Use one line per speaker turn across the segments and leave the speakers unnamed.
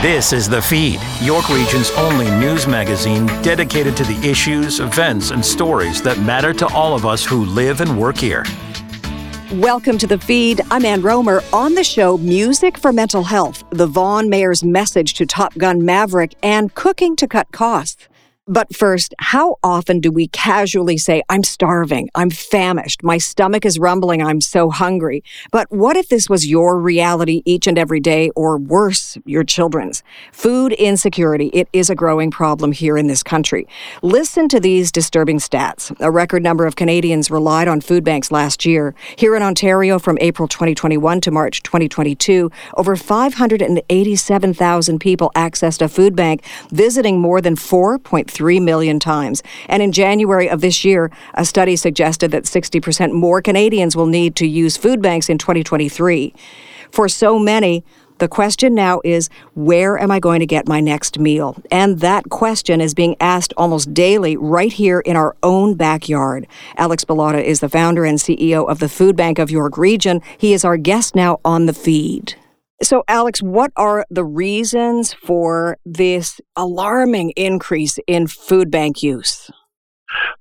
This is The Feed, York Region's only news magazine dedicated to the issues, events, and stories that matter to all of us who live and work here.
Welcome to The Feed. I'm Ann Rohmer. On the show, music for mental health, the Vaughan Mayor's message to Top Gun Maverick, and cooking to cut costs. But first, how often do we casually say, I'm starving, I'm famished, my stomach is rumbling, I'm so hungry? But what if this was your reality each and every day, or worse, your children's? Food insecurity, it is a growing problem here in this country. Listen to these disturbing stats. A record number of Canadians relied on food banks last year. Here in Ontario, from April 2021 to March 2022, over 587,000 people accessed a food bank, visiting more than 4.3 3 million times. And in January of this year, a study suggested that 60% more Canadians will need to use food banks in 2023. For so many, the question now is where am I going to get my next meal? And that question is being asked almost daily right here in our own backyard. Alex Bilotta is the founder and CEO of the Food Bank of York Region. He is our guest now on the feed. So, Alex, what are the reasons for this alarming increase in food bank use?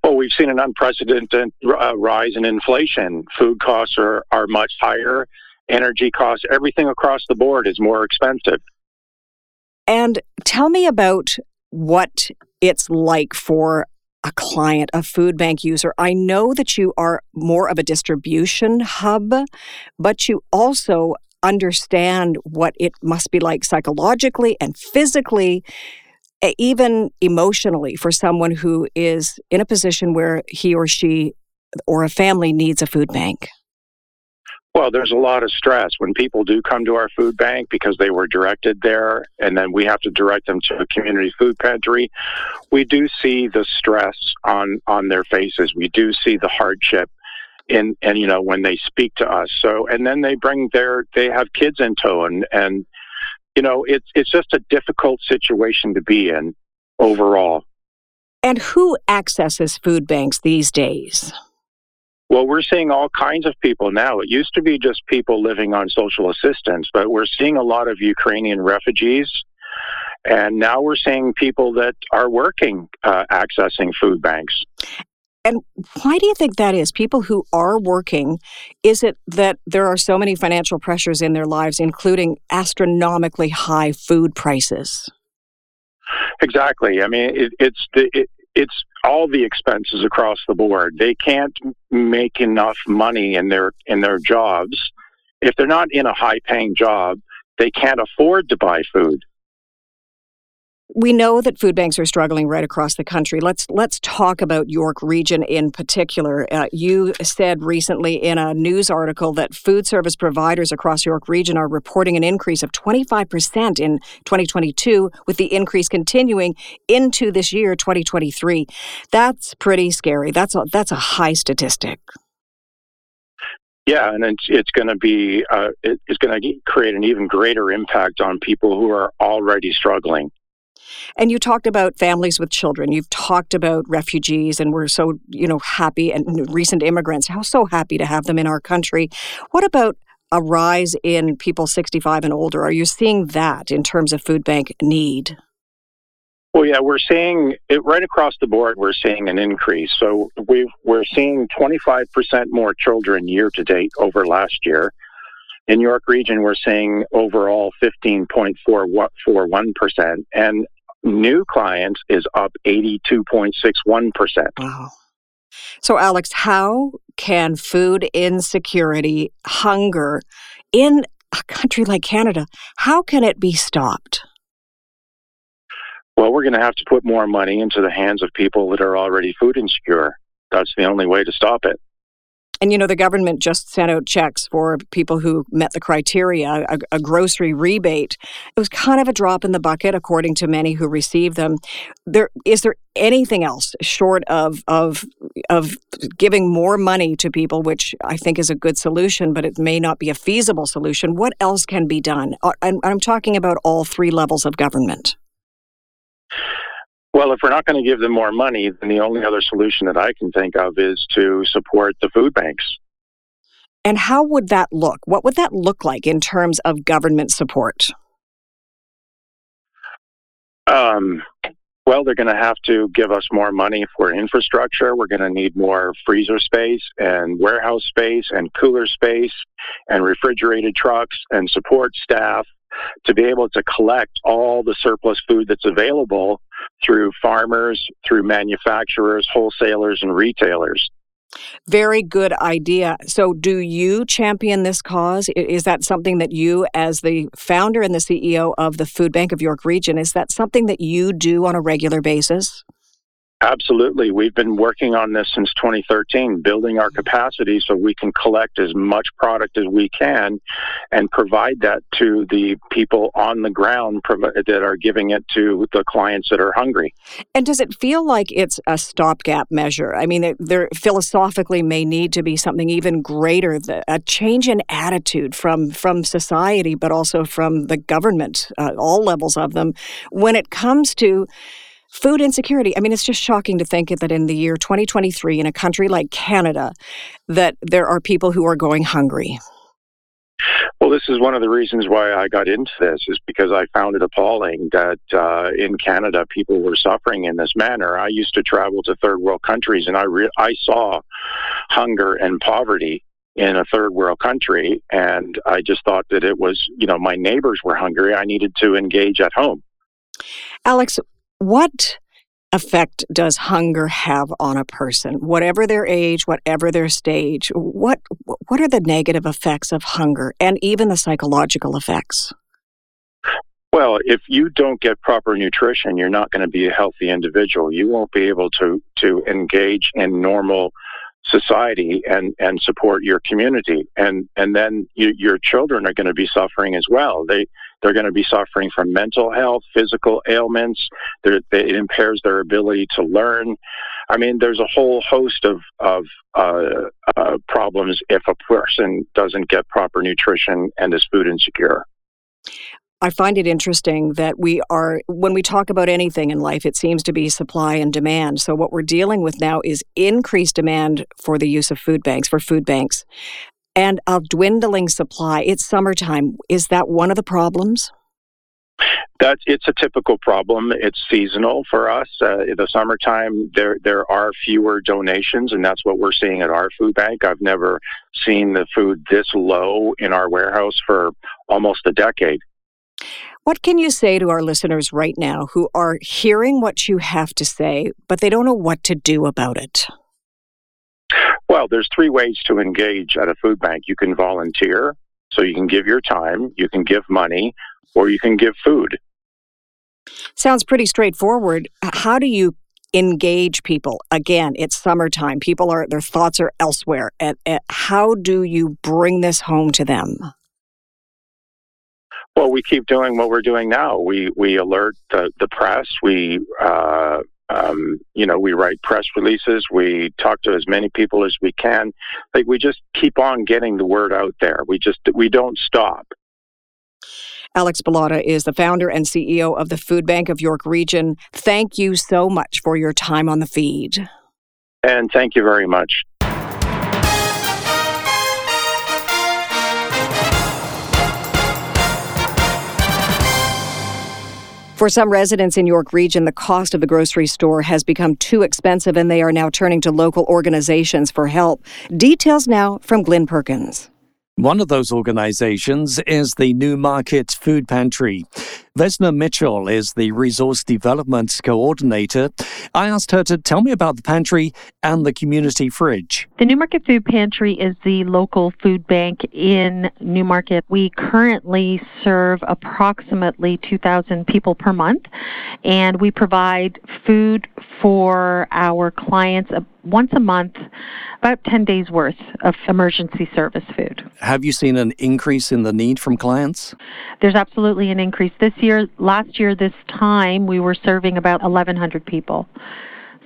Well, we've seen an unprecedented uh, rise in inflation. Food costs are, are much higher. Energy costs, everything across the board is more expensive.
And tell me about what it's like for a client, a food bank user. I know that you are more of a distribution hub, but you also understand what it must be like psychologically and physically, even emotionally, for someone who is in a position where he or she or a family needs a food bank?
Well, there's a lot of stress when people do come to our food bank because they were directed there, and then we have to direct them to a community food pantry. We do see the stress on on their faces. We do see the hardship in and you know when they speak to us. So and then they bring their they have kids in tow and and you know it's it's just a difficult situation to be in overall.
And who accesses food banks these days?
Well we're seeing all kinds of people now. It used to be just people living on social assistance but we're seeing a lot of ukrainian refugees. And now we're seeing people that are working uh, accessing food banks
and why do you think that is? People who are working, is it that there are so many financial pressures in their lives, including astronomically high food prices?
Exactly. I mean, it, it's the, it, it's all the expenses across the board. They can't make enough money in their in their jobs. If they're not in a high paying job, they can't afford to buy food
we know that food banks are struggling right across the country. Let's let's talk about York Region in particular. Uh, you said recently in a news article that food service providers across York Region are reporting an increase of 25% in 2022, with the increase continuing into this year, 2023. That's pretty scary. That's a, that's a high statistic.
Yeah, and it's it's going to be uh, it's going to create an even greater impact on people who are already struggling.
And you talked about families with children. You've talked about refugees, and we're so you know happy and recent immigrants. How so happy to have them in our country. What about a rise in people 65 and older? Are you seeing that in terms of food bank need?
Well, yeah, we're seeing it right across the board. We're seeing an increase. So we we're seeing 25% more children year to date over last year. In York Region, we're seeing overall 15.41%. And New clients is up 82.61%. Wow.
So, Alex, how can food insecurity, hunger in a country like Canada, how can it be stopped?
Well, we're going to have to put more money into the hands of people that are already food insecure. That's the only way to stop it.
And you know, the government just sent out checks for people who met the criteria, a, a, grocery rebate. It was kind of a drop in the bucket, according to many who received them. There is there anything else short of of of giving more money to people, which I think is a good solution, but it may not be a feasible solution. What else can be done? Uh, I'm, I'm talking about all three levels of government.
Well, if we're not going to give them more money, then the only other solution that I can think of is to support the food banks.
And how would that look? What would that look like in terms of government support?
Um, well, they're going to have to give us more money for infrastructure. We're going to need more freezer space and warehouse space and cooler space and refrigerated trucks and support staff to be able to collect all the surplus food that's available through farmers, through manufacturers, wholesalers, and retailers.
Very good idea. So, do you champion this cause? Is that something that you, as the founder and the CEO of the Food Bank of York Region, is that something that you do on a regular basis?
Absolutely. We've been working on this since 2013, building our capacity so we can collect as much product as we can and provide that to the people on the ground that are giving it to the clients that are hungry.
And does it feel like it's a stopgap measure? I mean, there philosophically may need to be something even greater, a change in attitude from, from society, but also from the government, uh, all levels of them, when it comes to Food insecurity. I mean, it's just shocking to think that in the year 2023, in a country like Canada, that there are people who are going hungry.
Well, this is one of the reasons why I got into this, is because I found it appalling that uh, in Canada people were suffering in this manner. I used to travel to third world countries, and I re- I saw hunger and poverty in a third world country, and I just thought that it was, you know, my neighbors were hungry. I needed to engage at home.
Alex, what effect does hunger have on a person? Whatever their age whatever their stage what what are the negative effects of hunger and even the psychological effects?
Well if you don't get proper nutrition you're not going to be a healthy individual. You won't be able to to engage in normal society and and support your community. And and then you, your children are going to be suffering as well. They they're going to be suffering from mental health physical ailments. They're, it impairs their ability to learn. I mean there's a whole host of of uh, uh, problems if a person doesn't get proper nutrition and is food insecure.
I find it interesting that we are, when we talk about anything in life, it seems to be supply and demand. So, what we're dealing with now is increased demand for the use of food banks, for food banks, and a dwindling supply. It's summertime. Is that one of the problems?
That it's a typical problem. It's seasonal for us. Uh, the summertime, there there are fewer donations, and that's what we're seeing at our food bank. I've never seen the food this low in our warehouse for almost a decade.
What can you say to our listeners right now who are hearing what you have to say, but they don't know what to do about it?
Well, there's three ways to engage at a food bank. You can volunteer, so you can give your time, you can give money, or you can give food.
Sounds pretty straightforward. How do you engage people? Again, it's summertime. People are their thoughts are elsewhere. and how do you bring this home to them?
Well, we keep doing what we're doing now. We we alert the, the press. We uh, um, you know we write press releases. We talk to as many people as we can. Like we just keep on getting the word out there. We just we don't stop.
Alex Bilotta is the founder and CEO of the Food Bank of York Region. Thank you so much for your time on the feed.
And thank you very much.
For some residents in York Region, the cost of the grocery store has become too expensive and they are now turning to local organizations for help. Details now from Glynn Perkins.
One of those organizations is the Newmarket Food Pantry. Vesna Mitchell is the Resource Development Coordinator. I asked her to tell me about the pantry and the community fridge.
The Newmarket Food Pantry is the local food bank in Newmarket. We currently serve approximately 2,000 people per month, and we provide food for our clients once a month, about 10 days worth of emergency service food.
Have you seen an increase in the need from clients?
There's absolutely an increase. This year, last year, this time, we were serving about 1,100 people.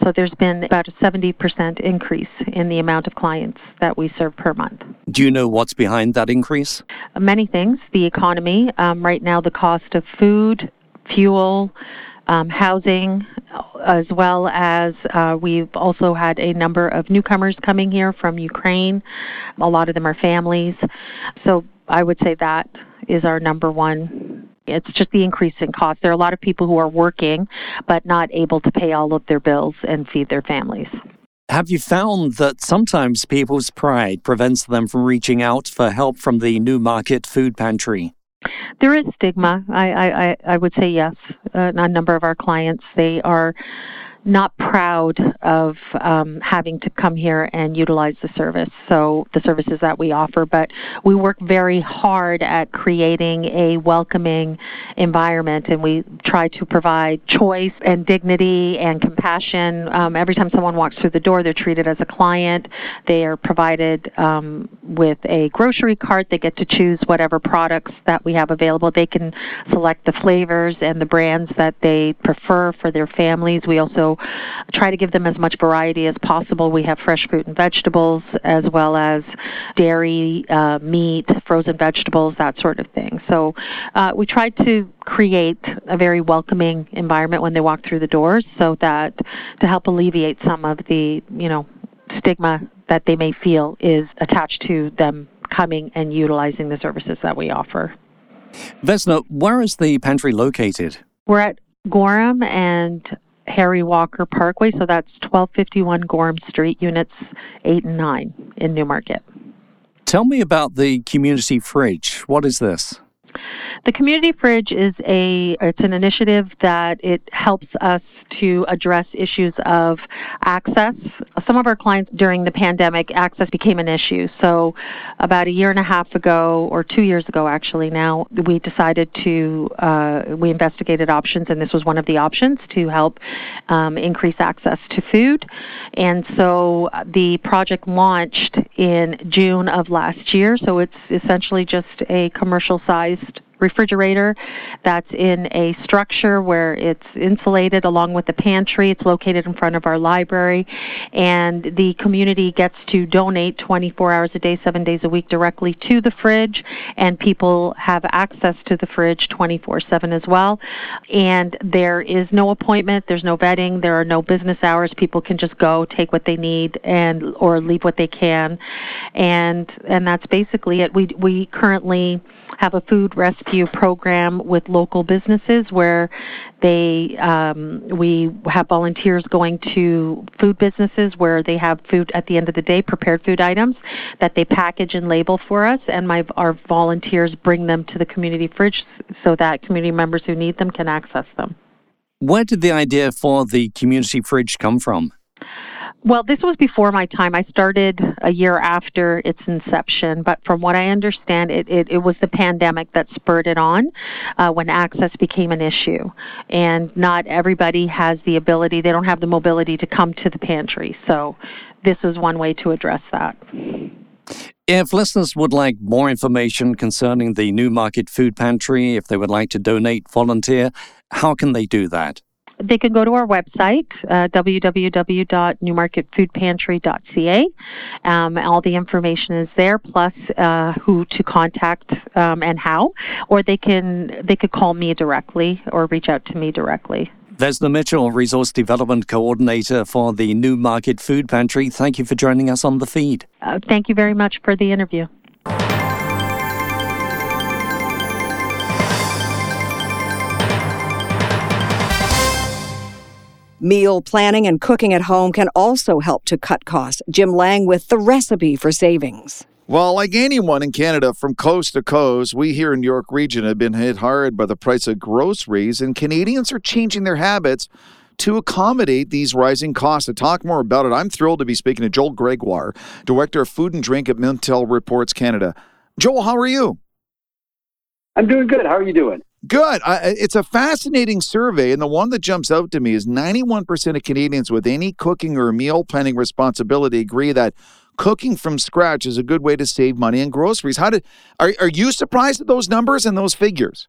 So there's been about a 70% increase in the amount of clients that we serve per month.
Do you know what's behind that increase?
Many things. The economy. Um, right now, the cost of food, fuel, um, housing, as well as uh, we've also had a number of newcomers coming here from Ukraine. A lot of them are families. So I would say that is our number one It's just the increase in cost. There are a lot of people who are working but not able to pay all of their bills and feed their families.
Have you found that sometimes people's pride prevents them from reaching out for help from the Newmarket Food Pantry?
There is stigma. I, I, I would say yes. Uh, a number of our clients, they are not proud of um, having to come here and utilize the service, so the services that we offer. But we work very hard at creating a welcoming environment, and we try to provide choice and dignity and compassion. Um, every time someone walks through the door, they're treated as a client. They are provided um, with a grocery cart. They get to choose whatever products that we have available. They can select the flavors and the brands that they prefer for their families. We also try to give them as much variety as possible. We have fresh fruit and vegetables as well as dairy, uh, meat, frozen vegetables, that sort of thing. So uh, we try to create a very welcoming environment when they walk through the doors so that to help alleviate some of the, you know, stigma that they may feel is attached to them coming and utilizing the services that we offer.
Vesna, where is the pantry located?
We're at Gorham and Harry Walker Parkway, so that's 1251 Gorham Street, units 8 and 9 in Newmarket.
Tell me about the community fridge. What is this?
The community fridge is a it's an initiative that it helps us to address issues of access. Some of our clients during the pandemic access became an issue. So about a year and a half ago or 2 years ago actually now we decided to uh, we investigated options and this was one of the options to help um, increase access to food. And so the project launched in June of last year. So it's essentially just a commercial sized refrigerator that's in a structure where it's insulated along with the pantry. It's located in front of our library, and the community gets to donate 24 hours a day, seven days a week directly to the fridge, and people have access to the fridge 24 7 as well. And there is no appointment, there's no vetting, there are no business hours. People can just go, take what they need, and or leave what they can, and and that's basically it. We we currently have a food rescue program with local businesses where they um, we have volunteers going to food businesses where they have food at the end of the day, prepared food items that they package and label for us, and my our volunteers bring them to the community fridge so that community members who need them can access them.
Where did the idea for the community fridge come from?
Well, this was before my time. I started a year after its inception, but from what I understand, it, it, it was the pandemic that spurred it on uh, when access became an issue. And not everybody has the ability, they don't have the mobility to come to the pantry. So this is one way to address that.
If listeners would like more information concerning the Newmarket Food Pantry, if they would like to donate, volunteer, how can they do that?
They can go to our website, uh, www.newmarketfoodpantry.ca. Um, all the information is there, plus uh, who to contact um, and how. Or they can they could call me directly or reach out to me directly.
Vesna Mitchell, Resource Development Coordinator for the Newmarket Food Pantry. Thank you for joining us on the feed.
Uh, thank you very much for the interview.
Meal planning and cooking at home can also help to cut costs. Jim Lang with the recipe for savings.
Well, like anyone in Canada from coast to coast, we here in York Region have been hit hard by the price of groceries, and Canadians are changing their habits to accommodate these rising costs. To talk more about it, I'm thrilled to be speaking to Joel Gregoire, Director of Food and Drink at Mintel Reports Canada. Joel, how are you?
I'm doing good. How are you doing?
Good. it's a fascinating survey, and the one that jumps out to me is 91% of Canadians with any cooking or meal planning responsibility agree that cooking from scratch is a good way to save money on groceries. How did are are you surprised at those numbers and those figures?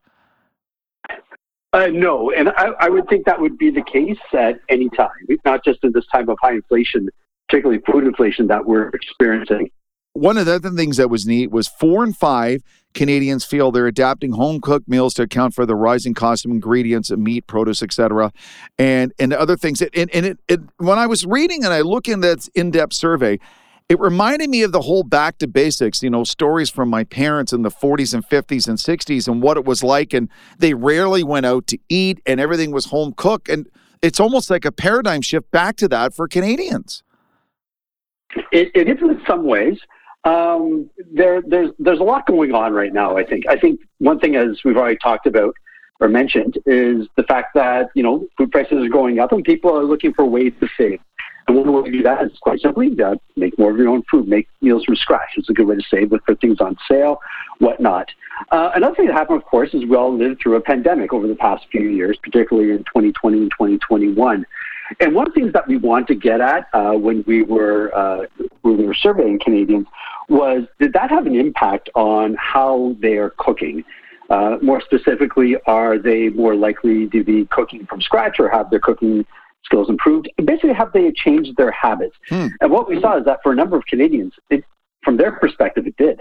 Uh, no, and I, I, would think that would be the case at any time, not just in this time of high inflation, particularly food inflation that we're experiencing.
One of the other things that was neat was four and five Canadians feel they're adapting home cooked meals to account for the rising cost of ingredients, meat, produce, etc., and and other things. And and it, it, when I was reading and I look in that in depth survey, it reminded me of the whole back to basics, you know, stories from my parents in the 40s and 50s and 60s and what it was like. And they rarely went out to eat and everything was home cooked. And it's almost like a paradigm shift back to that for Canadians.
It, it is in some ways. Um, there, there's there's a lot going on right now. I think. I think one thing, as we've already talked about or mentioned, is the fact that you know food prices are going up and people are looking for ways to save. And one way to do that is quite simply uh, make more of your own food, make meals from scratch. It's a good way to save, look for things on sale, whatnot. Uh, another thing that happened, of course, is we all lived through a pandemic over the past few years, particularly in 2020 and 2021. And one of the things that we wanted to get at uh, when we were uh, when we were surveying Canadians was did that have an impact on how they are cooking? Uh, more specifically, are they more likely to be cooking from scratch or have their cooking skills improved? Basically, have they changed their habits? Hmm. And what we saw is that for a number of Canadians, it, from their perspective, it did.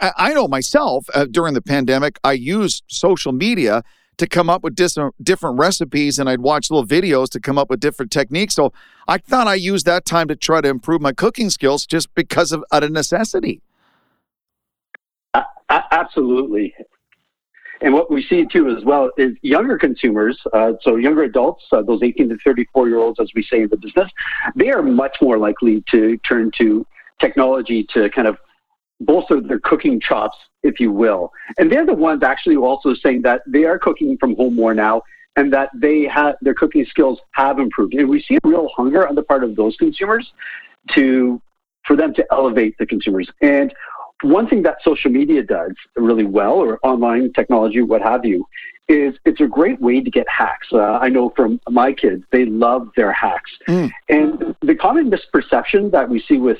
I know myself uh, during the pandemic, I used social media to come up with dis- different recipes and I'd watch little videos to come up with different techniques. So I thought I used that time to try to improve my cooking skills just because of out of necessity.
Uh, absolutely. And what we see too as well is younger consumers, uh, so younger adults, uh, those 18 to 34 year olds, as we say in the business, they are much more likely to turn to technology to kind of bolster their cooking chops, if you will. And they're the ones actually also saying that they are cooking from home more now and that they have their cooking skills have improved. And we see a real hunger on the part of those consumers to for them to elevate the consumers. And one thing that social media does really well, or online technology, what have you, is it's a great way to get hacks. Uh, I know from my kids, they love their hacks. Mm. And the common misperception that we see with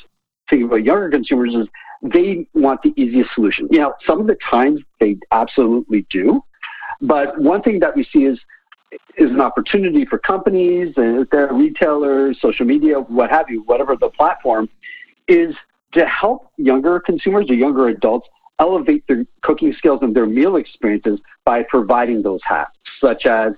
thinking about younger consumers is they want the easiest solution. You know, some of the times they absolutely do. But one thing that we see is is an opportunity for companies and their retailers, social media, what have you, whatever the platform, is to help younger consumers or younger adults elevate their cooking skills and their meal experiences by providing those hacks, such as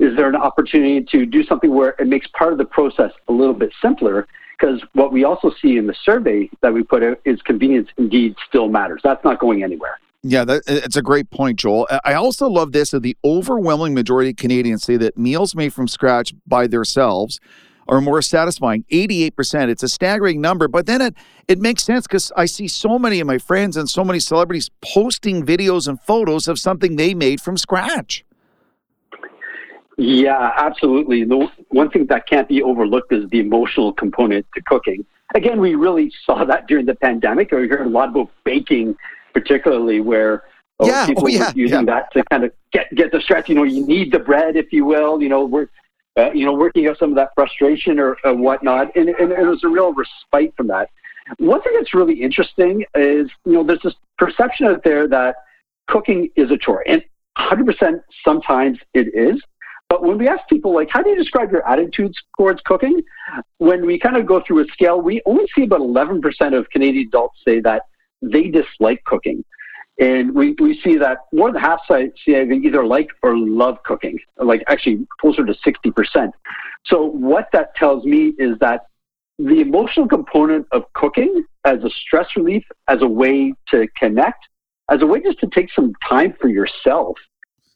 is there an opportunity to do something where it makes part of the process a little bit simpler because what we also see in the survey that we put out is convenience indeed still matters. That's not going anywhere.
Yeah, that, it's a great point, Joel. I also love this that the overwhelming majority of Canadians say that meals made from scratch by themselves are more satisfying 88% it's a staggering number but then it it makes sense because i see so many of my friends and so many celebrities posting videos and photos of something they made from scratch
yeah, absolutely. The one thing that can't be overlooked is the emotional component to cooking. Again, we really saw that during the pandemic. We heard a lot about baking, particularly where oh, yeah. people oh, yeah. were using yeah. that to kind of get get the stress. You know, you need the bread, if you will. You know, we're uh, you know working out some of that frustration or whatnot, and, and, and it was a real respite from that. One thing that's really interesting is you know there's this perception out there that cooking is a chore, and 100% sometimes it is. But when we ask people, like, how do you describe your attitudes towards cooking? When we kind of go through a scale, we only see about 11% of Canadian adults say that they dislike cooking. And we, we see that more than half say they either like or love cooking, like actually closer to 60%. So what that tells me is that the emotional component of cooking as a stress relief, as a way to connect, as a way just to take some time for yourself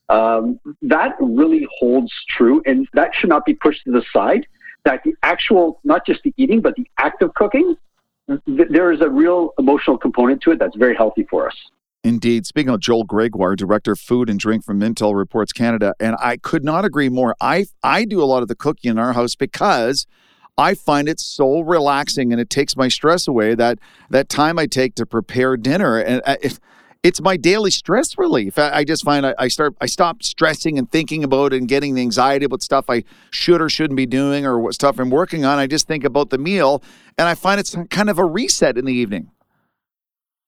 um, that really holds true, and that should not be pushed to the side. That the actual, not just the eating, but the act of cooking, th- there is a real emotional component to it that's very healthy for us.
Indeed. Speaking of Joel Gregoire, Director of Food and Drink from Mintel Reports Canada, and I could not agree more. I I do a lot of the cooking in our house because I find it so relaxing and it takes my stress away. That that time I take to prepare dinner and. Uh, if, it's my daily stress relief. I, I just find I, I, start I stop stressing and thinking about and getting the anxiety about stuff I should or shouldn't be doing or what stuff I'm working on. I just think about the meal, and I find it's kind of a reset in the evening.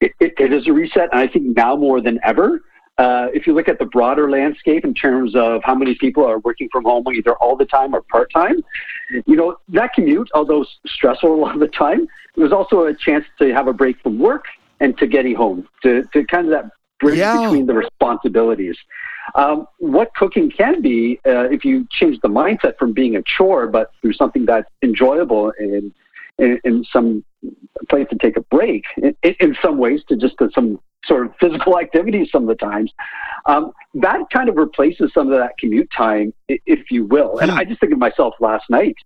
it, it, it is a reset, and I think now more than ever. Uh, if you look at the broader landscape in terms of how many people are working from home either all the time or part time, you know, that commute, although stressful a lot of the time, it was also a chance to have a break from work and to getting home, to, to kind of that bridge yeah. between the responsibilities. Um, what cooking can be, uh, if you change the mindset from being a chore, but through something that's enjoyable and in, in some place to take a break, in, in some ways, to just to some sort of physical activities some of the times. Um, that kind of replaces some of that commute time, if you will. And hmm. I just think of myself last night.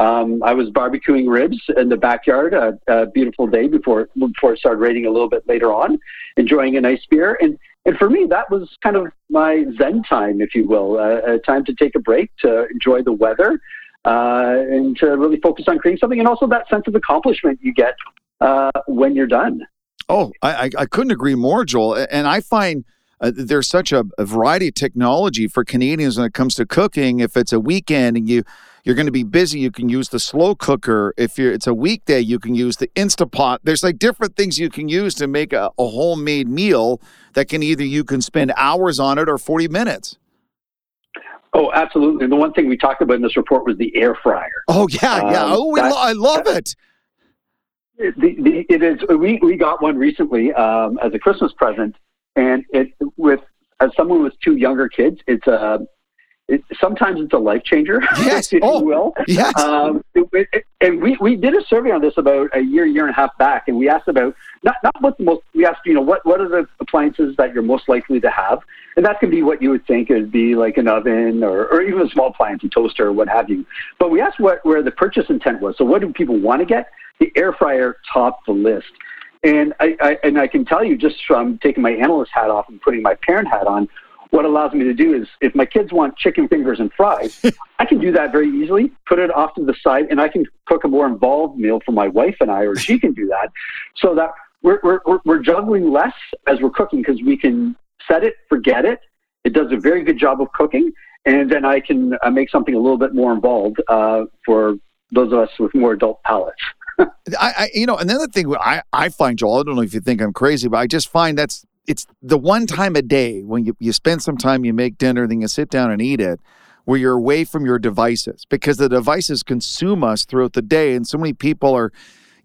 Um, I was barbecuing ribs in the backyard, a, a, beautiful day before before it started raining a little bit later on, enjoying a nice beer. And and for me, that was kind of my Zen time, if you will, uh, a time to take a break, to enjoy the weather, uh, and to really focus on creating something, and also that sense of accomplishment you get uh, when you're done.
Oh, I, I couldn't agree more, Joel. And I find uh, there's such a, a, variety of technology for Canadians when it comes to cooking. If it's a weekend and you you're going to be busy, you can use the slow cooker. If you're it's a weekday, you can use the Instapot. There's like different things you can use to make a, a homemade meal that can either you can spend hours on it or 40 minutes.
Oh, absolutely. And the one thing we talked about in this report was the air fryer.
Oh yeah, yeah. Um, oh, that, lo- I love it.
The, the, it is. We we got one recently um, as a Christmas present, and it with as someone with two younger kids, it's a it, sometimes it's a life changer,
yes.
if
oh,
you will.
Yes. Um,
it, it, and we, we did a survey on this about a year, year and a half back, and we asked about not not what the most we asked you know what what are the appliances that you're most likely to have, and that can be what you would think it would be like an oven or, or even a small appliance, a toaster or what have you. But we asked what where the purchase intent was. So what do people want to get? the air fryer topped the list. And I, I, and I can tell you just from taking my analyst hat off and putting my parent hat on, what allows me to do is if my kids want chicken fingers and fries, I can do that very easily, put it off to the side, and I can cook a more involved meal for my wife and I, or she can do that, so that we're, we're, we're juggling less as we're cooking because we can set it, forget it. It does a very good job of cooking, and then I can uh, make something a little bit more involved uh, for those of us with more adult palates.
I, I, you know, another thing I, I find, Joel, I don't know if you think I'm crazy, but I just find that's it's the one time a day when you, you spend some time, you make dinner, then you sit down and eat it, where you're away from your devices because the devices consume us throughout the day. And so many people are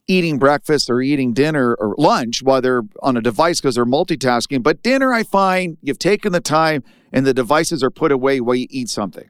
eating breakfast or eating dinner or lunch while they're on a device because they're multitasking. But dinner, I find you've taken the time and the devices are put away while you eat something.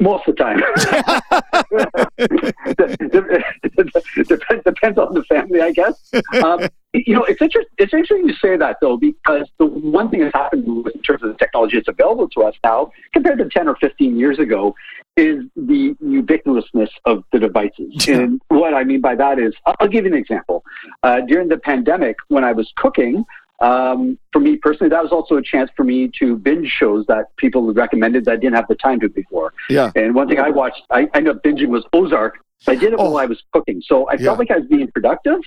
Most of the time. depends, on the family, I guess. Um, you know, it's, inter- it's interesting you say that, though, because the one thing that's happened in terms of the technology that's available to us now, compared to 10 or 15 years ago, is the ubiquitousness of the devices. And what I mean by that is, I'll give you an example. Uh, during the pandemic, when I was cooking, um, for me personally, that was also a chance for me to binge shows that people recommended that I didn't have the time to before.
Yeah.
And one thing I watched, I ended up binging was Ozark. I did it oh. while I was cooking, so I yeah. felt like I was being productive.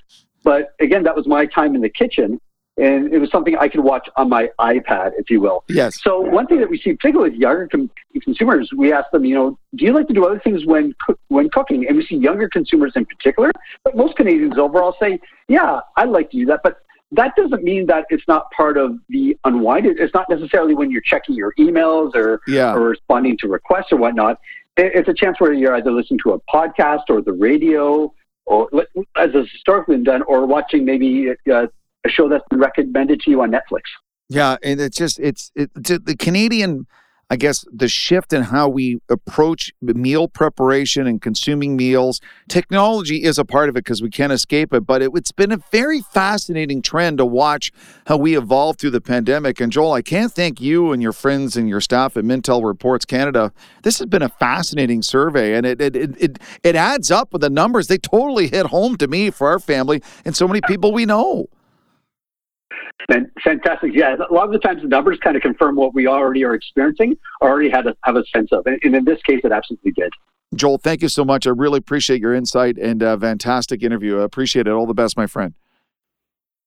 But again, that was my time in the kitchen, and it was something I could watch on my iPad, if you will.
Yes.
So one thing that we see, particularly with younger com- consumers, we ask them, you know, do you like to do other things when co- when cooking? And we see younger consumers in particular, but most Canadians overall say, yeah, I like to do that, but that doesn't mean that it's not part of the unwind. It's not necessarily when you're checking your emails or,
yeah.
or responding to requests or whatnot. It's a chance where you're either listening to a podcast or the radio, or as has historically been done, or watching maybe a, uh, a show that's been recommended to you on Netflix.
Yeah, and it's just it's it, the Canadian I guess, the shift in how we approach meal preparation and consuming meals. Technology is a part of it because we can't escape it, but it, has been a very fascinating trend to watch how we evolved through the pandemic. And Joel, I can't thank you and your friends and your staff at Mintel Reports Canada. This has been a fascinating survey, and it it it it, it adds up with the numbers. They totally hit home to me for our family and so many people we know.
Fantastic. Yeah, a lot of the times the numbers kind of confirm what we already are experiencing, or already had a, have a sense of. And, in this case, it absolutely did.
Joel, thank you so much. I really appreciate your insight and uh, fantastic interview. I appreciate it. All the best, my friend.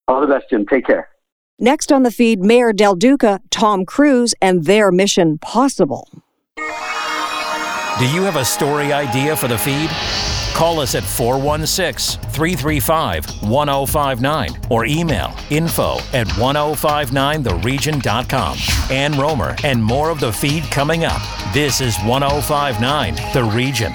All the best, Jim. Take care.
Next on the feed, Mayor Del Duca, Tom Cruise, and their Mission Possible.
Do you have a story idea for the feed? Call us at 416 335 1059 or email info at 1059theregion.com. Ann Rohmer and more of the feed coming up. This is 1059 The Region.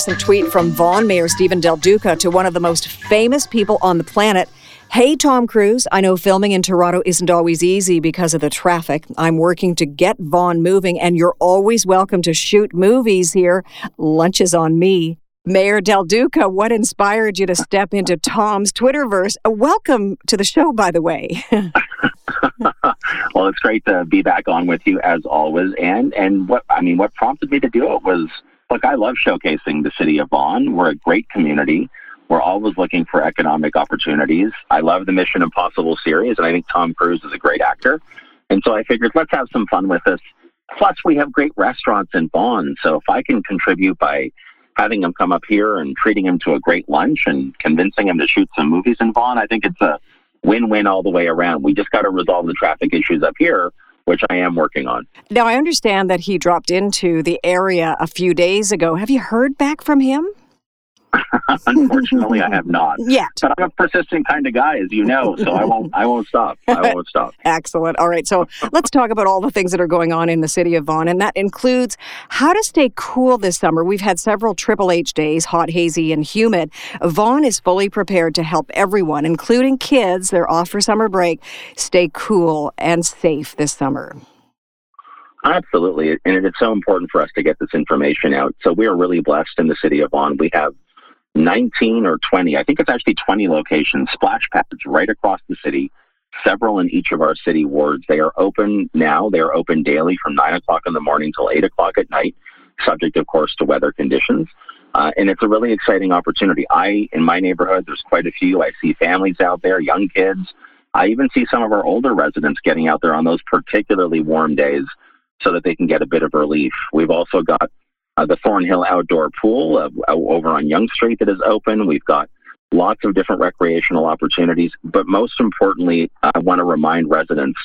Recent tweet from Vaughan Mayor Steven Del Duca to one of the most famous people on the planet. Hey, Tom Cruise, I know filming in Toronto isn't always easy because of the traffic. I'm working to get Vaughan moving, and you're always welcome to shoot movies here. Lunch is on me. Mayor Del Duca, what inspired you to step into Tom's Twitterverse? Uh, welcome to the show, by the way.
well, it's great to be back on with you as always. And and what I mean, what prompted me to do it was look, I love showcasing the city of Vaughan. We're a great community. We're always looking for economic opportunities. I love the Mission Impossible series, and I think Tom Cruise is a great actor. And so I figured, let's have some fun with this. Plus, we have great restaurants in Vaughan. So if I can contribute by having him come up here and treating him to a great lunch and convincing him to shoot some movies in Vaughan, I think it's a win-win all the way around. We just got to resolve the traffic issues up here which I am working on.
Now, I understand that he dropped into the area a few days ago. Have you heard back from him?
Unfortunately, I have not.
Yet.
But I'm a persistent kind of guy, as you know, so I won't. I won't stop. I won't stop.
Excellent. All right. So let's talk about all the things that are going on in the city of Vaughan, and that includes how to stay cool this summer. We've had several Triple H days, hot, hazy, and humid. Vaughan is fully prepared to help everyone, including kids. They're off for summer break. Stay cool and safe this summer.
Absolutely. And it is so important for us to get this information out. So we are really blessed in the city of Vaughan. We have 19 or 20, I think it's actually 20 locations, splash pads right across the city, several in each of our city wards. They are open now. They are open daily from 9 o'clock in the morning till 8 o'clock at night, subject, of course, to weather conditions. Uh, and it's a really exciting opportunity. I, in my neighborhood, there's quite a few. I see families out there, young kids. I even see some of our older residents getting out there on those particularly warm days so that they can get a bit of relief. We've also got uh, the Thornhill Outdoor Pool uh, over on Yonge Street that is open. We've got lots of different recreational opportunities. But most importantly, I want to remind residents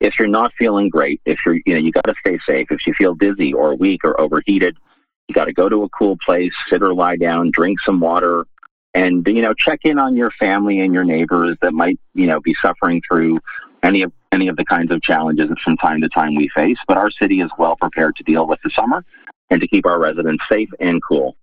if you're not feeling great, if you're, you know, you got to stay safe. If you feel dizzy or weak or overheated, you got to go to a cool place, sit or lie down, drink some water, and you know, check in on your family and your neighbors that might, you know, be suffering through any of any of the kinds of challenges that from time to time we face. But our city is well prepared to deal with the summer and to keep our residents safe and cool.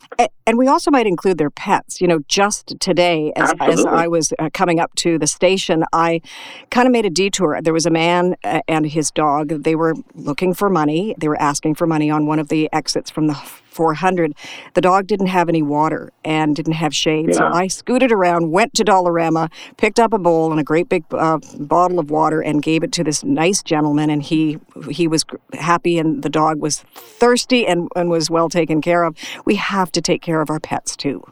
And we also might include their pets. You know, just today, as, as I was uh, coming up to the station, I kind of made a detour. There was a man uh, and his dog. They were looking for money. They were asking for money on one of the exits from the 400. The dog didn't have any water and didn't have shade. Yeah. So I scooted around, went to Dollarama, picked up a bowl and a great big uh, bottle of water and gave it to this nice gentleman. And he he was happy and the dog was thirsty and, and was well taken care of. We have to take care of our pets too.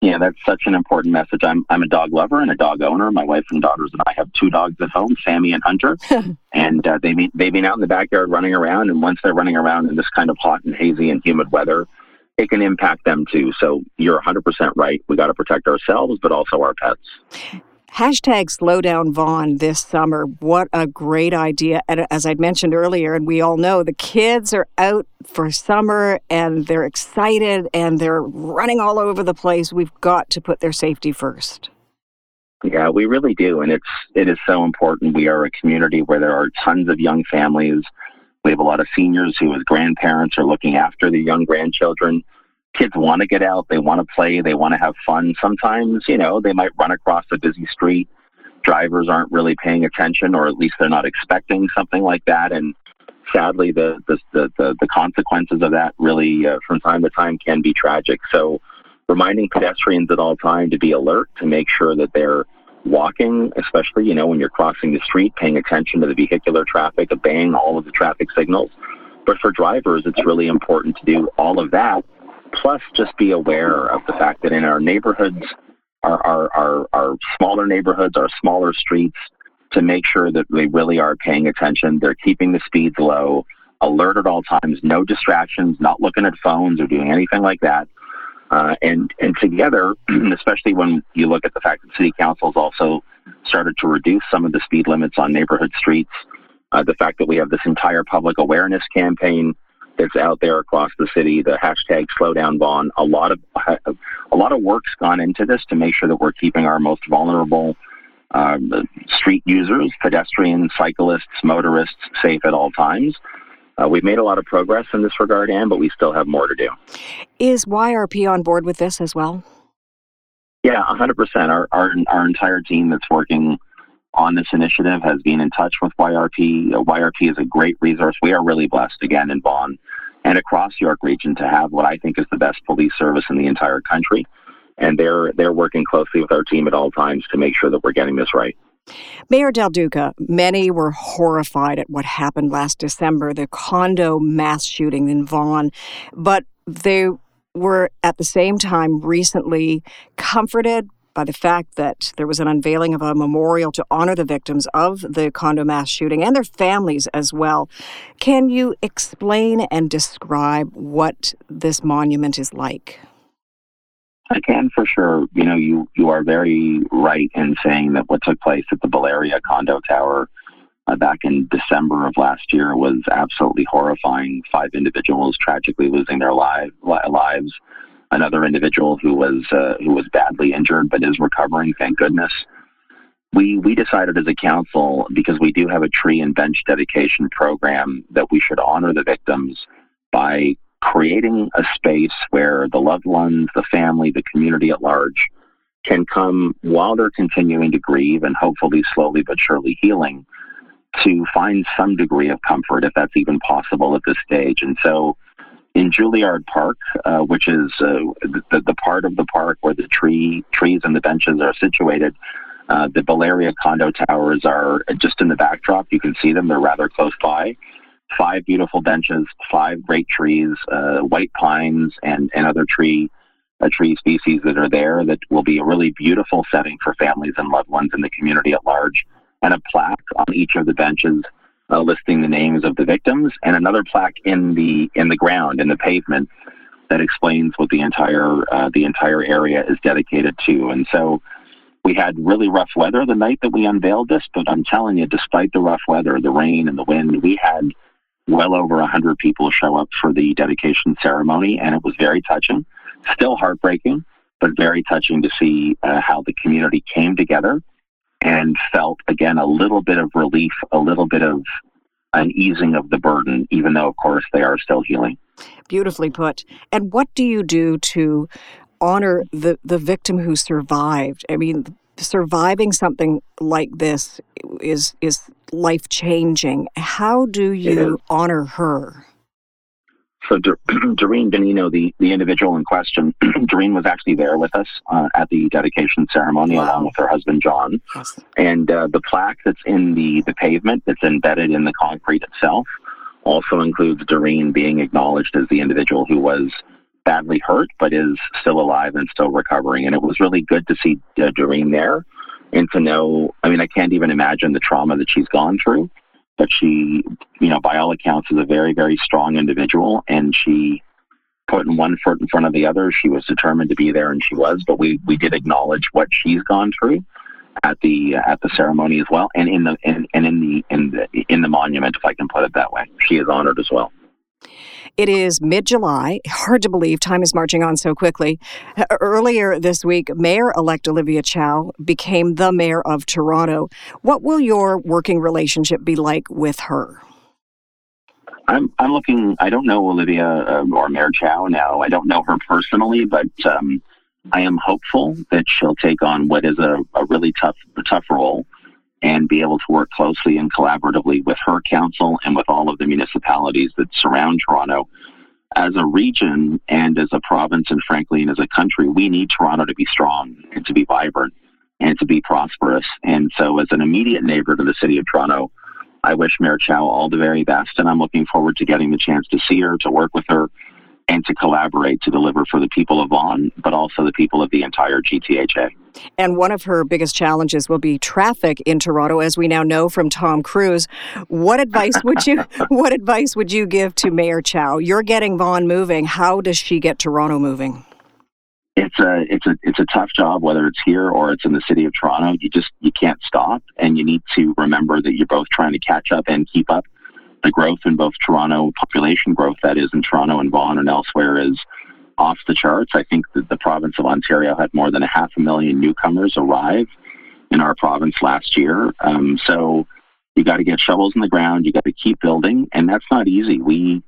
Yeah, that's such an important message. I'm I'm a dog lover and a dog owner. My wife and daughters and I have two dogs at home, Sammy and Hunter, and uh, they they've been out in the backyard running around. And once they're running around in this kind of hot and hazy and humid weather, it can impact them too. So you're 100% right. We got to protect ourselves, but also our pets.
Hashtag slow down Vaughan this summer. What a great idea. And as I'd mentioned earlier, and we all know the kids are out for summer and they're excited and they're running all over the place. We've got to put their safety first.
Yeah, we really do. And it's it is so important. We are a community where there are tons of young families. We have a lot of seniors who as grandparents are looking after the young grandchildren kids want to get out, they want to play, they want to have fun. Sometimes, you know, they might run across a busy street. Drivers aren't really paying attention, or at least they're not expecting something like that. And sadly, the the the, the consequences of that really, uh, from time to time, can be tragic. So, reminding pedestrians at all time to be alert, to make sure that they're walking, especially you know when you're crossing the street, paying attention to the vehicular traffic, obeying all of the traffic signals. But for drivers, it's really important to do all of that Plus, just be aware of the fact that in our neighborhoods, our, our, our, our smaller neighborhoods, our smaller streets, to make sure that they really are paying attention. They're keeping the speeds low, alert at all times, no distractions, not looking at phones or doing anything like that. Uh, and and together, especially when you look at the fact that city councils also started to reduce some of the speed limits on neighborhood streets, uh, the fact that we have this entire public awareness campaign that's out there across the city, the hashtag slow down A lot of a lot of work's gone into this to make sure that we're keeping our most vulnerable um, street users, pedestrians, cyclists, motorists safe at all times. uh, we've made a lot of progress in this regard, Ann, but we still have more to do.
Is YRP on board with this as well?
Yeah, 100%. Our, our, our entire team that's working on this initiative has been in touch with YRP. Uh, YRP is a great resource. We are really blessed, again, in Vaughan and across York Region to have what I think is the best police service in the entire country. And they're, they're working closely with our team at all times to make sure that we're getting this right.
Mayor Del Duca, many were horrified at what happened last December, the condo mass shooting in Vaughan, but they were at the same time recently comforted by the fact that there was an unveiling of a memorial to honor the victims of the condo mass shooting and their families as well. Can you explain and describe what this monument is like?
I can for sure. You know, you you are very right in saying that what took place at the Bellaria condo tower uh, back in December of last year was absolutely horrifying. Five individuals tragically losing their lives. Another individual who was uh, who was badly injured but is recovering, thank goodness. We we decided as a council because we do have a tree and bench dedication program that we should honor the victims by creating a space where the loved ones, the family, the community at large can come while they're continuing to grieve and hopefully slowly but surely healing to find some degree of comfort if that's even possible at this stage. And so in Juilliard Park, uh, which is uh, the, the part of the park where the tree trees and the benches are situated, uh, the Bellaria condo towers are just in the backdrop. You can see them; they're rather close by five beautiful benches, five great trees, uh, white pines, and, and other tree tree species that are there that will be a really beautiful setting for families and loved ones in the community at large. And a plaque on each of the benches uh, listing the names of the victims, and another plaque in the in the ground in the pavement that explains what the entire uh, the entire area is dedicated to. And so we had really rough weather the night that we unveiled this, but I'm telling you, despite the rough weather, the rain and the wind, we had well over 100 people show up for the dedication ceremony, and it was very touching. Still heartbreaking, but very touching to see uh, how the community came together and felt, again, a little bit of relief, a little bit of an easing of the burden, even though, of course, they are still healing.
Beautifully put. And what do you do to honor the, the victim who survived? I mean, surviving something like this is is life changing. How do you honor her?
So, Doreen Benino, the, the individual in question, Doreen was actually there with us uh, at the dedication ceremony wow. along with her husband, John. Yes. And uh, the plaque that's in the, the pavement that's embedded in the concrete itself also includes Doreen being acknowledged as the individual who was badly hurt but is still alive and still recovering. And it was really good to see uh, Doreen there and to know, I mean, I can't even imagine the trauma that she's gone through. But she, you know, by all accounts, is a very, very strong individual, and she put in one foot in front of the other. She was determined to be there, and she was. But we we did acknowledge what she's gone through at the uh, at the ceremony as well, and in the in, and in the in the in the monument, if I can put it that way, she is honored as well.
It is mid July. Hard to believe time is marching on so quickly. Earlier this week, Mayor elect Olivia Chow became the mayor of Toronto. What will your working relationship be like with her?
I'm, I'm looking, I don't know Olivia uh, or Mayor Chow now. I don't know her personally, but um, I am hopeful that she'll take on what is a, a really tough, tough role and be able to work closely and collaboratively with her council and with all of the municipalities that surround Toronto. As a region and as a province, and frankly, and as a country, we need Toronto to be strong and to be vibrant and to be prosperous. And so, as an immediate neighbor to the city of Toronto, I wish Mayor Chow all the very best, and I'm looking forward to getting the chance to see her, to work with her, and to collaborate to deliver for the people of Vaughan, but also the people of the entire GTHA.
And one of her biggest challenges will be traffic in Toronto, as we now know from Tom Cruise. What advice would you What advice would you give to Mayor Chow? You're getting Vaughan moving. How does she get Toronto moving?
It's a it's a it's a tough job, whether it's here or it's in the city of Toronto. You just you can't stop, and you need to remember that you're both trying to catch up and keep up the growth in both Toronto population growth, that is in Toronto and Vaughan and elsewhere, is off the charts. I think that the province of Ontario had more than a half a million newcomers arrive in our province last year. Um, so you got to get shovels in the ground. You got to keep building, and that's not easy. We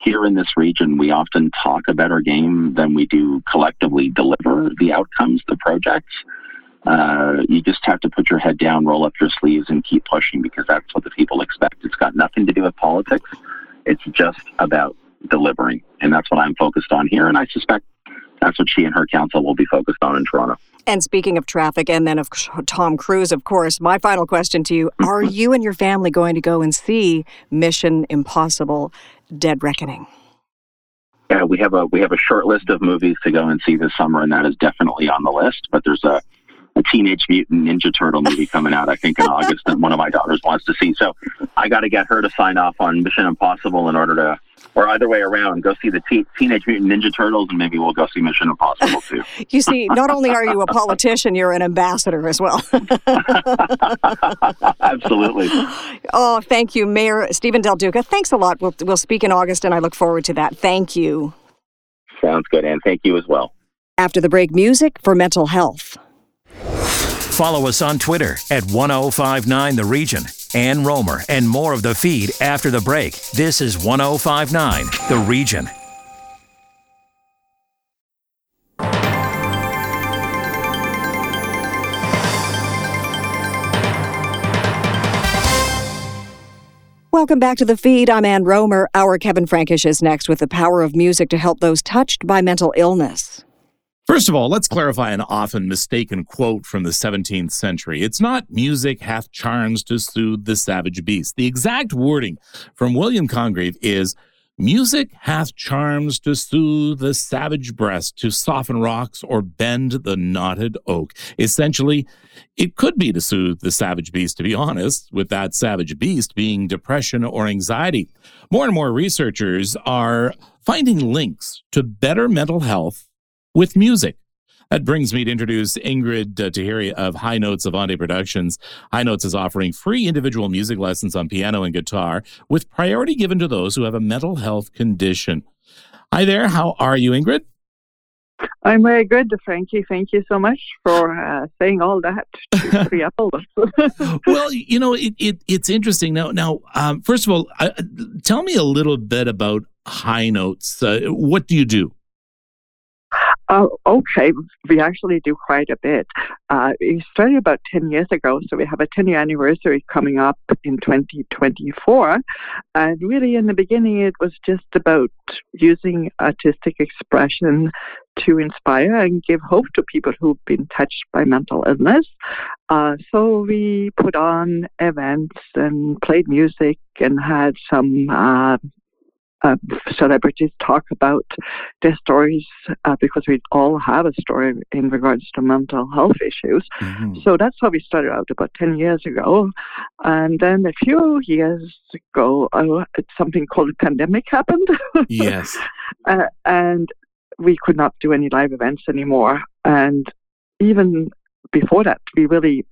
here in this region, we often talk a better game than we do collectively deliver the outcomes, the projects. Uh, you just have to put your head down, roll up your sleeves, and keep pushing because that's what the people expect. It's got nothing to do with politics. It's just about delivering. And that's what I'm focused on here. And I suspect that's what she and her council will be focused on in Toronto.
And speaking of traffic, and then of Tom Cruise, of course, my final question to you Are you and your family going to go and see Mission Impossible Dead Reckoning?
Yeah, we have a we have a short list of movies to go and see this summer, and that is definitely on the list. But there's a a Teenage Mutant Ninja Turtle movie coming out, I think, in August that one of my daughters wants to see. So I got to get her to sign off on Mission Impossible in order to, or either way around, go see the te- Teenage Mutant Ninja Turtles, and maybe we'll go see Mission Impossible too.
you see, not only are you a politician, you're an ambassador as well.
Absolutely.
Oh, thank you, Mayor Steven Del Duca. Thanks a lot. We'll, we'll speak in August, and I look forward to that. Thank you.
Sounds good, and thank you as well.
After the break, music for mental health.
Follow us on Twitter at 1059 The Region. Ann Rohmer and more of the feed after the break. This is 1059 The Region.
Welcome back to the feed. I'm Ann Rohmer. Our Kevin Frankish is next with the power of music to help those touched by mental illness.
First of all, let's clarify an often mistaken quote from the 17th century. It's not music hath charms to soothe the savage beast. The exact wording from William Congreve is music hath charms to soothe the savage breast, to soften rocks or bend the knotted oak. Essentially, it could be to soothe the savage beast, to be honest, with that savage beast being depression or anxiety. More and more researchers are finding links to better mental health with music. That brings me to introduce Ingrid uh, Taheri of High Notes Avante Productions. High Notes is offering free individual music lessons on piano and guitar with priority given to those who have a mental health condition. Hi there. How are you, Ingrid?
I'm very good, Frankie. Thank you so much for uh, saying all that to you.
well, you know, it, it, it's interesting. Now, now, um, first of all, uh, tell me a little bit about High Notes. Uh, what do you do?
Uh, okay, we actually do quite a bit. Uh, we started about 10 years ago, so we have a 10 year anniversary coming up in 2024. And really, in the beginning, it was just about using artistic expression to inspire and give hope to people who've been touched by mental illness. Uh, so we put on events and played music and had some uh, uh, celebrities talk about their stories uh, because we all have a story in regards to mental health issues. Mm-hmm. So that's how we started out about 10 years ago. And then a few years ago, uh, something called a pandemic happened.
Yes.
Uh, and we could not do any live events anymore. And even before that, we really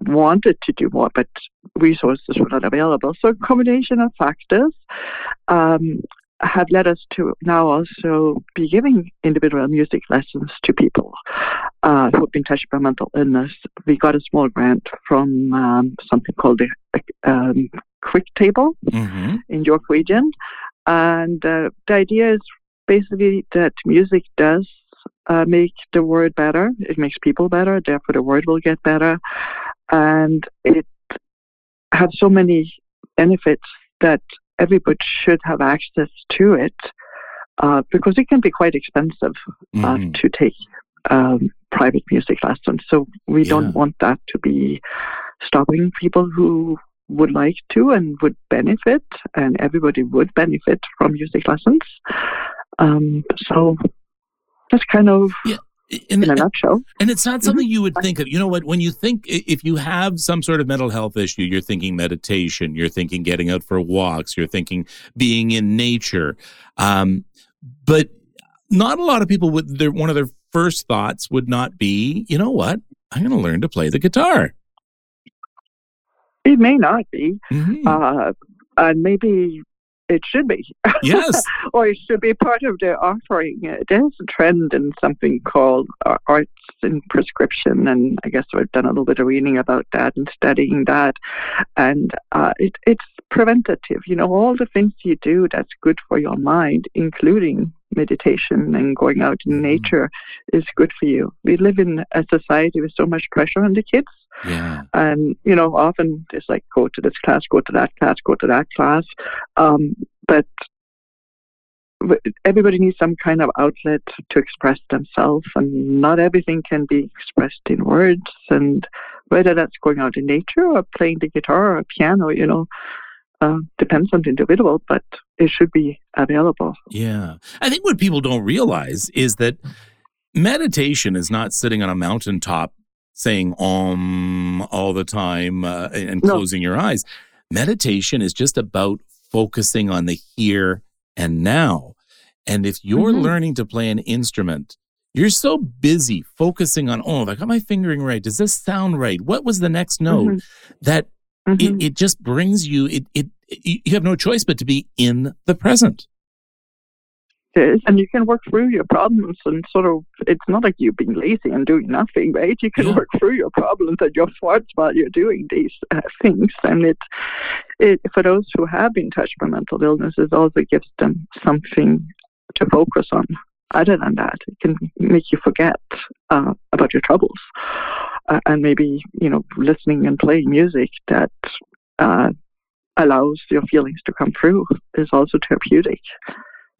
wanted to do more, but resources were not available. So, a combination of factors um, have led us to now also be giving individual music lessons to people uh, who have been touched by mental illness. We got a small grant from um, something called the um, Quick Table mm-hmm. in York Region. And uh, the idea is basically that music does uh, make the world better. It makes people better, therefore the world will get better and it has so many benefits that everybody should have access to it uh, because it can be quite expensive uh, mm. to take um, private music lessons. So we yeah. don't want that to be stopping people who would like to and would benefit, and everybody would benefit from music lessons. Um, so that's kind of
yeah
in, in a nutshell.
And it's not something mm-hmm. you would think of. You know what? When you think, if you have some sort of mental health issue, you're thinking meditation, you're thinking getting out for walks, you're thinking being in nature. Um, but not a lot of people would, their, one of their first thoughts would not be, you know what? I'm going to learn to play the guitar.
It may not be. Mm-hmm. Uh, and maybe it should be.
Yes.
or it should be part of the offering. There's a trend in something called uh, arts in prescription, and I guess I've done a little bit of reading about that and studying that. And uh, it, it's preventative. You know, all the things you do that's good for your mind, including meditation and going out in mm-hmm. nature, is good for you. We live in a society with so much pressure on the kids.
Yeah.
And, you know, often it's like go to this class, go to that class, go to that class. Um, but everybody needs some kind of outlet to express themselves, and not everything can be expressed in words. And whether that's going out in nature or playing the guitar or piano, you know, uh, depends on the individual, but it should be available.
Yeah. I think what people don't realize is that meditation is not sitting on a mountaintop saying om all the time uh, and closing no. your eyes. Meditation is just about focusing on the here and now. And if you're mm-hmm. learning to play an instrument, you're so busy focusing on, oh, I got my fingering right? Does this sound right? What was the next note? Mm-hmm. That mm-hmm. It, it just brings you, it, it, you have no choice but to be in the present.
Is, and you can work through your problems and sort of it's not like you being lazy and doing nothing right? You can yeah. work through your problems and your thoughts while you're doing these uh, things and it, it for those who have been touched by mental illness it also gives them something to focus on. Other than that it can make you forget uh, about your troubles uh, and maybe you know listening and playing music that uh, allows your feelings to come through is also therapeutic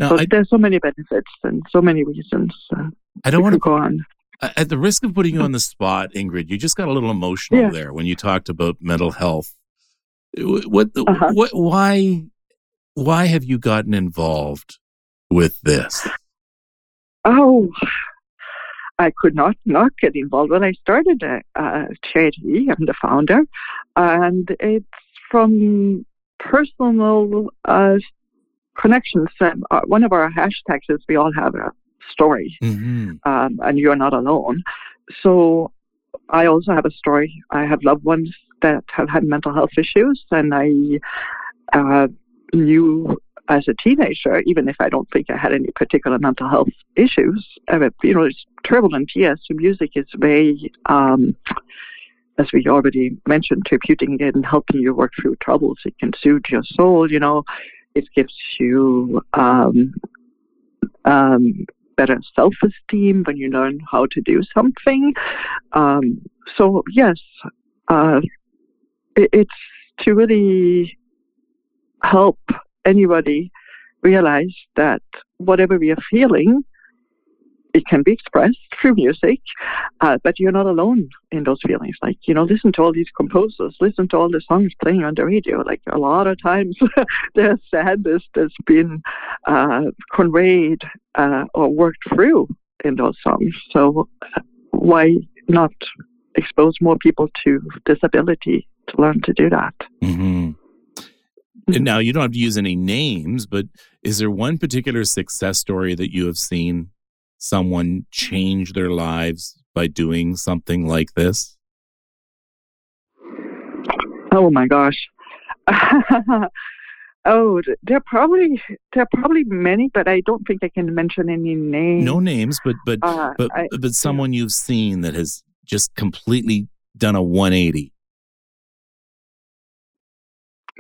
now, so I, there's so many benefits and so many reasons. Uh,
I don't want to
go on.
At the risk of putting you on the spot, Ingrid, you just got a little emotional yeah. there when you talked about mental health. What? Uh-huh. What? Why? Why have you gotten involved with this?
Oh, I could not not get involved. When I started a, a charity, I'm the founder, and it's from personal uh, connections. Um, uh, one of our hashtags is we all have a story, mm-hmm. um, and you're not alone. So I also have a story. I have loved ones that have had mental health issues, and I uh, knew as a teenager, even if I don't think I had any particular mental health issues, uh, you know, it's turbulent. Yes, music is very, um, as we already mentioned, therapeutic and helping you work through troubles. It can soothe your soul, you know. It gives you um, um, better self esteem when you learn how to do something. Um, so, yes, uh, it, it's to really help anybody realize that whatever we are feeling it can be expressed through music, uh, but you're not alone in those feelings. Like, you know, listen to all these composers, listen to all the songs playing on the radio. Like, a lot of times there's sadness that's been uh, conveyed uh, or worked through in those songs. So, uh, why not expose more people to disability to learn to do that?
Mm-hmm. Now, you don't have to use any names, but is there one particular success story that you have seen someone change their lives by doing something like this?
Oh my gosh. oh, there are probably there are probably many, but I don't think I can mention any names.
No names, but but uh, but I, but someone you've seen that has just completely done a 180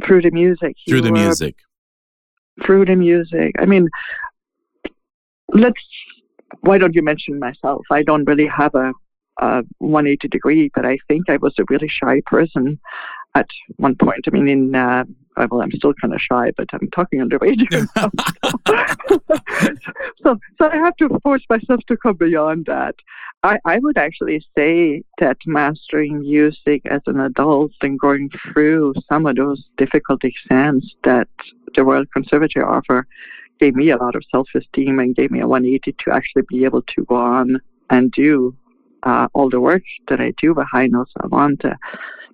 through the music.
Through the music.
Through the music. I mean, let's why don't you mention myself? I don't really have a, a 180 degree, but I think I was a really shy person at one point. I mean, in uh, well, I'm still kind of shy, but I'm talking on the radio so, so I have to force myself to come beyond that. I, I would actually say that mastering music as an adult and going through some of those difficult exams that the Royal Conservatory offer gave me a lot of self esteem and gave me a 180 to actually be able to go on and do uh, all the work that I do behind want to,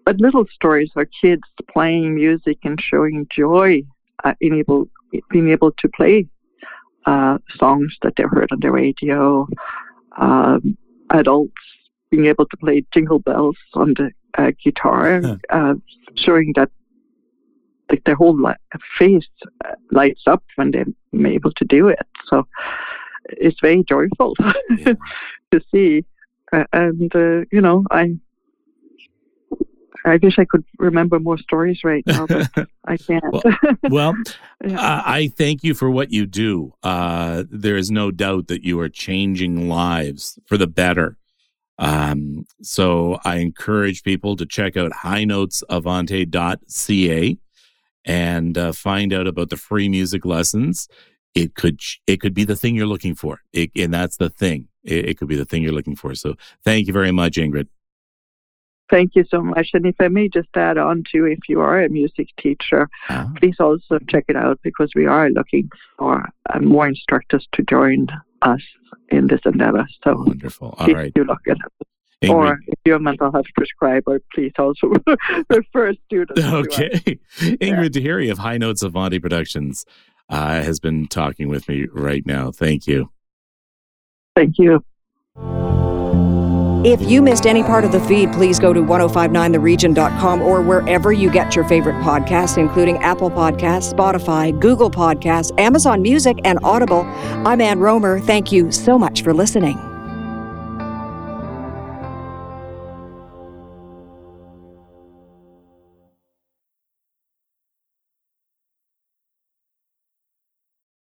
but little stories are kids playing music and showing joy uh, in able, being able to play uh, songs that they heard on the radio. Um, adults being able to play jingle bells on the uh, guitar, uh, showing that like their whole face uh, lights up when they're able to do it. So it's very joyful yeah. to see. Uh, and uh, you know, I I wish I could remember more stories right now, but I can't.
well, well yeah. I thank you for what you do. Uh, there is no doubt that you are changing lives for the better. Um, so I encourage people to check out highnotesavante.ca and uh, find out about the free music lessons. It could it could be the thing you're looking for, it, and that's the thing. It, it could be the thing you're looking for. So thank you very much, Ingrid.
Thank you so much. And if I may just add on to, if you are a music teacher, uh-huh. please also check it out because we are looking for uh, more instructors to join us in this endeavor. So
wonderful. All right.
do look at it. Ingrid. Or if you're a mental health prescriber, please also refer students.
Okay. Ingrid Taheri of High Notes Avante Productions uh, has been talking with me right now. Thank you.
Thank you.
If you missed any part of the feed, please go to 1059theregion.com or wherever you get your favorite podcasts, including Apple Podcasts, Spotify, Google Podcasts, Amazon Music, and Audible. I'm Ann Rohmer. Thank you so much for listening.